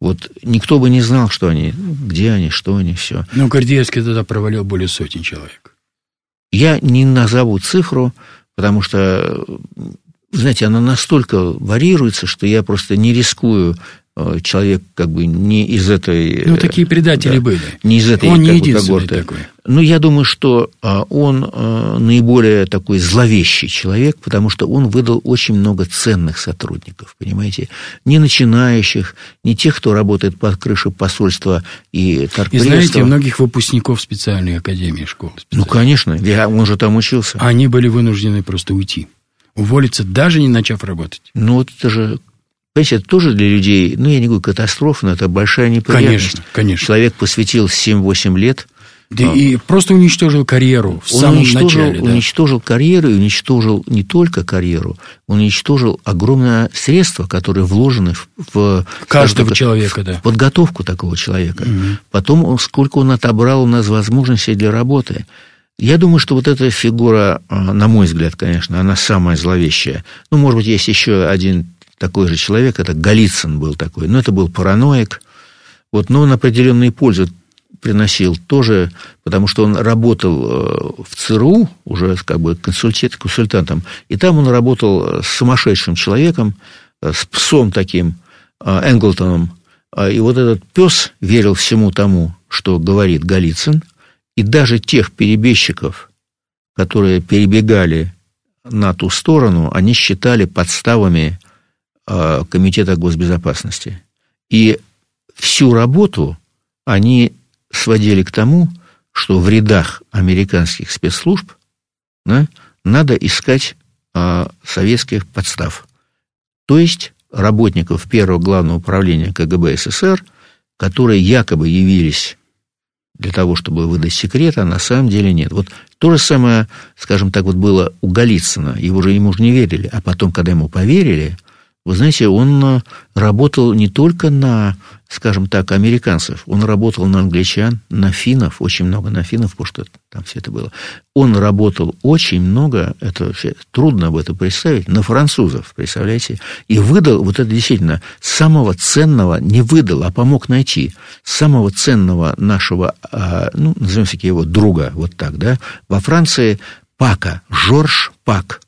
вот никто бы не знал, что они, где они, что они, все. Ну, Гордеевский тогда провалил более сотни человек. Я не назову цифру, потому что, знаете, она настолько варьируется, что я просто не рискую человек как бы не из этой... Ну, такие предатели да, были. Не из этой Он не единственный когорты. такой. Ну, я думаю, что а, он э, наиболее такой зловещий человек, потому что он выдал очень много ценных сотрудников, понимаете? Не начинающих, не тех, кто работает под крышей посольства и торгпредства. И знаете, многих выпускников специальной академии школы. Ну, конечно, я, он же там учился. Они были вынуждены просто уйти. Уволиться, даже не начав работать. Ну, вот это же Понимаете, это тоже для людей, ну, я не говорю катастрофа, но это большая неприятность. Конечно, конечно. Человек посвятил 7-8 лет. Да, а, и просто уничтожил карьеру в он самом уничтожил, начале. Да. уничтожил карьеру, и уничтожил не только карьеру, он уничтожил огромное средство, которое вложено в, в каждого так, человека, в, да. в подготовку такого человека. Угу. Потом, сколько он отобрал у нас возможностей для работы. Я думаю, что вот эта фигура, а, на мой взгляд, конечно, она самая зловещая. Ну, может быть, есть еще один такой же человек, это Голицын был такой, но это был параноик, вот, но он определенные пользы приносил тоже, потому что он работал э, в ЦРУ, уже как бы консультантом, и там он работал с сумасшедшим человеком, э, с псом таким, э, Энглтоном, и вот этот пес верил всему тому, что говорит Голицын, и даже тех перебежчиков, которые перебегали на ту сторону, они считали подставами Э, Комитета госбезопасности. И всю работу они сводили к тому, что в рядах американских спецслужб да, надо искать а, советских подстав. То есть работников первого главного управления КГБ СССР, которые якобы явились для того, чтобы выдать секрет, а на самом деле нет. Вот то же самое, скажем так, вот было у Голицына. Его же ему же не верили. А потом, когда ему поверили, вы знаете, он э, работал не только на, скажем так, американцев, он работал на англичан, на финнов, очень много на финнов, потому что там все это было. Он работал очень много, это вообще трудно об этом представить, на французов, представляете? И выдал, вот это действительно, самого ценного не выдал, а помог найти, самого ценного нашего, а, ну, назовем все его друга, вот так, да, во Франции Пака, Жорж Пак,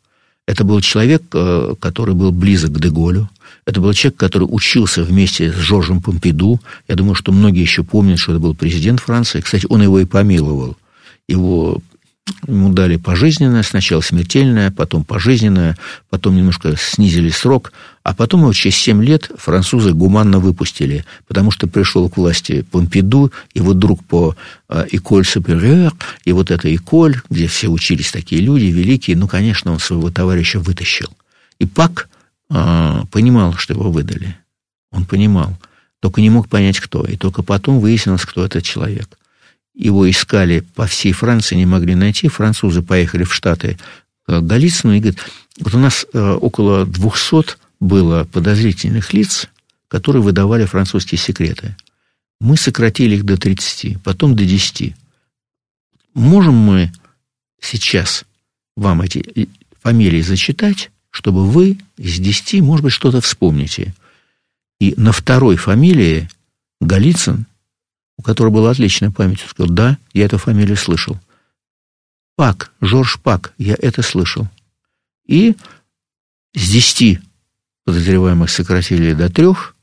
это был человек, э, который был близок к Деголю. Это был человек, который учился вместе с Жоржем Помпиду. Я думаю, что многие еще помнят, что это был президент Франции. Кстати, он его и помиловал. Его Ему дали пожизненное, сначала смертельное, потом пожизненное, потом немножко снизили срок, а потом его через 7 лет французы гуманно выпустили, потому что пришел к власти Помпиду, его друг по Эколь Супериор, и вот эта Эколь, где все учились такие люди великие, ну, конечно, он своего товарища вытащил. И Пак э, понимал, что его выдали. Он понимал, только не мог понять, кто. И только потом выяснилось, кто этот человек – его искали по всей Франции, не могли найти. Французы поехали в Штаты к Голицыну и говорят, вот у нас э, около 200 было подозрительных лиц, которые выдавали французские секреты. Мы сократили их до 30, потом до 10. Можем мы сейчас вам эти фамилии зачитать, чтобы вы из 10, может быть, что-то вспомните. И на второй фамилии Голицын у которого была отличная память, он сказал, да, я эту фамилию слышал. Пак, Жорж Пак, я это слышал. И с десяти подозреваемых сократили до трех,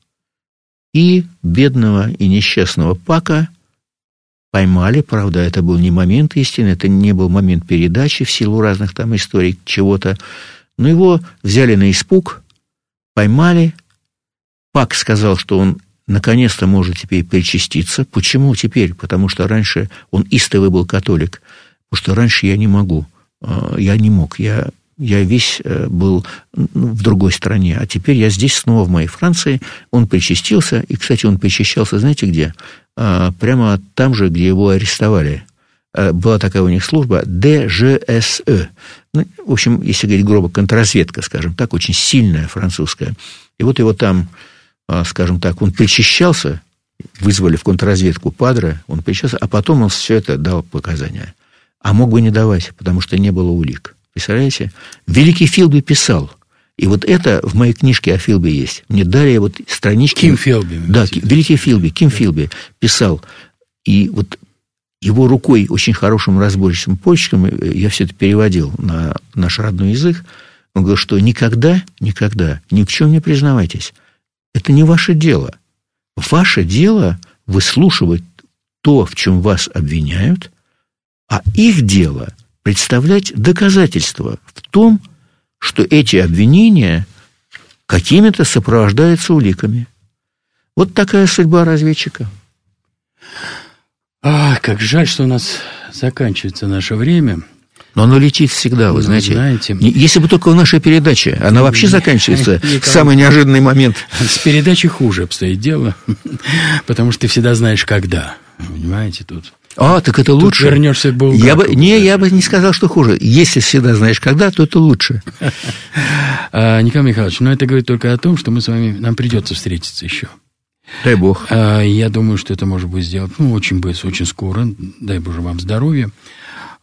и бедного и несчастного Пака поймали, правда, это был не момент истины, это не был момент передачи в силу разных там историй чего-то, но его взяли на испуг, поймали, Пак сказал, что он наконец-то может теперь причаститься. Почему теперь? Потому что раньше он истовый был католик. Потому что раньше я не могу. А, я не мог. Я я весь э, был ну, в другой стране, а теперь я здесь снова в моей Франции. Он причастился, и, кстати, он причащался, знаете где? А, прямо там же, где его арестовали. Была такая у них служба ДЖСЭ. Ну, в общем, если говорить грубо, контрразведка, скажем так, очень сильная французская. И вот его там, скажем так, он причащался, вызвали в контрразведку Падре, он причащался, а потом он все это дал показания. А мог бы не давать, потому что не было улик. Представляете? Великий Филби писал. И вот это в моей книжке о Филби есть. Мне дали вот странички... Ким Филби. Да, Великий Филби, Ким да. Филби писал. И вот его рукой, очень хорошим разборчивым почерком, э, я все это переводил на наш родной язык, он говорил, что никогда, никогда ни в чем не признавайтесь. Это не ваше дело. Ваше дело выслушивать то, в чем вас обвиняют, а их дело – представлять доказательства в том, что эти обвинения какими-то сопровождаются уликами. Вот такая судьба разведчика. А, как жаль, что у нас заканчивается наше время. Но оно летит всегда, вы ну, знаете. знаете. Если бы только в нашей передаче, она вообще заканчивается в самый неожиданный момент. С передачей хуже обстоит дело, потому что ты всегда знаешь, когда. Понимаете, тут а, так это лучше. Тут вернешься к Булгакову. Я бы, не, я бы не сказал, что хуже. Если всегда знаешь когда, то это лучше. а, Николай Михайлович, но это говорит только о том, что мы с вами, нам придется встретиться еще. Дай бог. А, я думаю, что это может быть сделать ну, очень быстро, очень скоро. Дай Боже вам здоровья.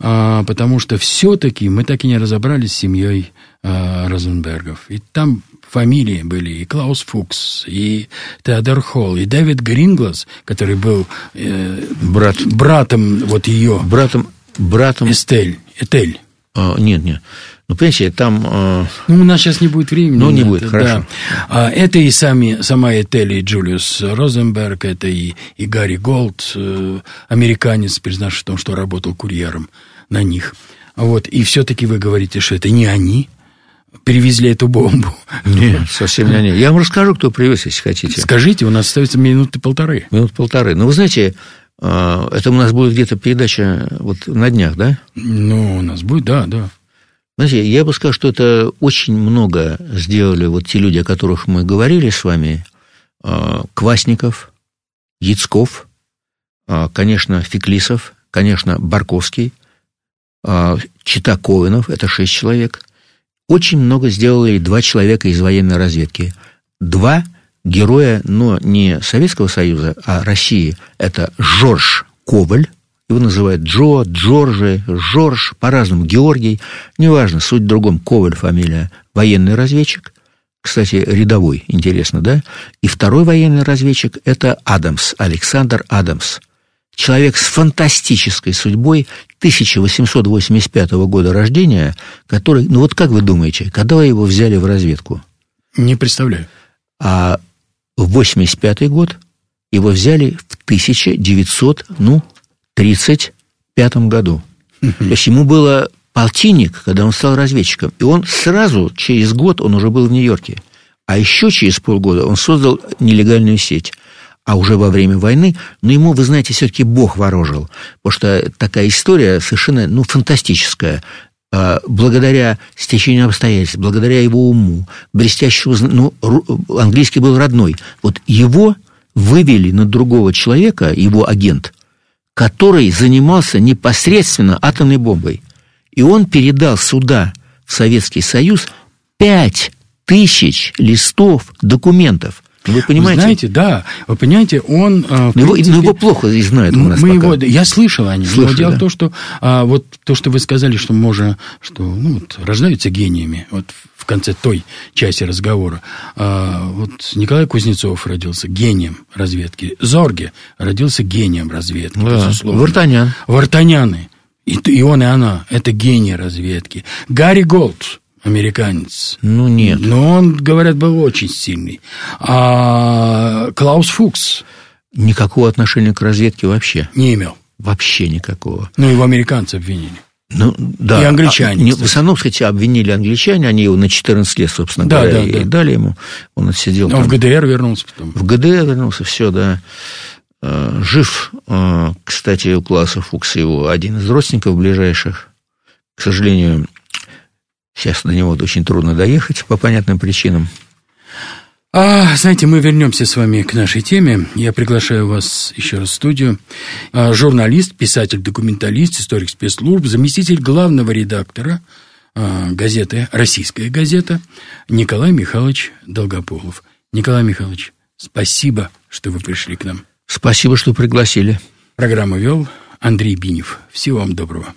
А, потому что все-таки мы так и не разобрались с семьей а, Розенбергов. И там фамилии были и Клаус Фукс, и Теодор Холл, и Дэвид Гринглас, который был э, Брат. братом вот ее. Братом, братом. Эстель. Этель. А, нет, нет. Ну, понимаете, там... Э... Ну, у нас сейчас не будет времени. Ну, не будет, это, хорошо. Да. А, это и сами, сама Этель, и Джулиус Розенберг, это и, и Гарри Голд, э, американец, признавший в том, что работал курьером на них. Вот, и все-таки вы говорите, что это не они, перевезли эту бомбу. Нет, совсем не они. Я вам расскажу, кто привез, если хотите. Скажите, у нас остается минуты полторы. Минут полторы. Ну, вы знаете, а, это у нас будет где-то передача вот на днях, да? Ну, у нас будет, да, да. Знаете, я бы сказал, что это очень много сделали вот те люди, о которых мы говорили с вами. А, Квасников, Яцков, а, конечно, Феклисов, конечно, Барковский, Чита Ковинов, это шесть человек – очень много сделали два человека из военной разведки. Два героя, но не Советского Союза, а России. Это Жорж Коваль, его называют Джо, Джорджи, Жорж, по-разному, Георгий, неважно, суть в другом, Коваль фамилия, военный разведчик, кстати, рядовой, интересно, да? И второй военный разведчик – это Адамс, Александр Адамс – человек с фантастической судьбой 1885 года рождения, который, ну вот как вы думаете, когда его взяли в разведку? Не представляю. А в 85 год его взяли в 1935 году. То есть ему было полтинник, когда он стал разведчиком. И он сразу, через год, он уже был в Нью-Йорке. А еще через полгода он создал нелегальную сеть а уже во время войны, но ему, вы знаете, все-таки Бог ворожил, потому что такая история совершенно, ну, фантастическая. А, благодаря стечению обстоятельств, благодаря его уму, блестящему, ну, английский был родной, вот его вывели на другого человека, его агент, который занимался непосредственно атомной бомбой. И он передал сюда, в Советский Союз, пять тысяч листов документов – вы понимаете? Вы знаете, да. Вы понимаете, он... А, но, принципе, его, но его плохо знают у нас мы пока. его, Я слышал о нем. Слышали, но дело да. в том, что а, вот то, что вы сказали, что можно... Что, ну, вот, рождаются гениями. Вот в конце той части разговора. А, вот Николай Кузнецов родился гением разведки. Зорге родился гением разведки, да. безусловно. Вартанян. Вартаняны. И, и он, и она. Это гений разведки. Гарри Голд американец. Ну, нет. Но он, говорят, был очень сильный. А Клаус Фукс... Никакого отношения к разведке вообще. Не имел. Вообще никакого. Ну, его американцы обвинили. Ну, да. И англичане. А, не, в основном, кстати, обвинили англичане, они его на 14 лет, собственно да, говоря, да, и да. дали ему. Он отсидел. Он там. в ГДР вернулся потом. В ГДР вернулся, все, да. А, жив, а, кстати, у Класса Фукса его один из родственников ближайших. К сожалению, Сейчас до него очень трудно доехать по понятным причинам. А, знаете, мы вернемся с вами к нашей теме. Я приглашаю вас еще раз в студию. А, журналист, писатель, документалист, историк спецслужб, заместитель главного редактора а, газеты «Российская газета» Николай Михайлович Долгополов. Николай Михайлович, спасибо, что вы пришли к нам. Спасибо, что пригласили. Программу вел Андрей Бинев. Всего вам доброго.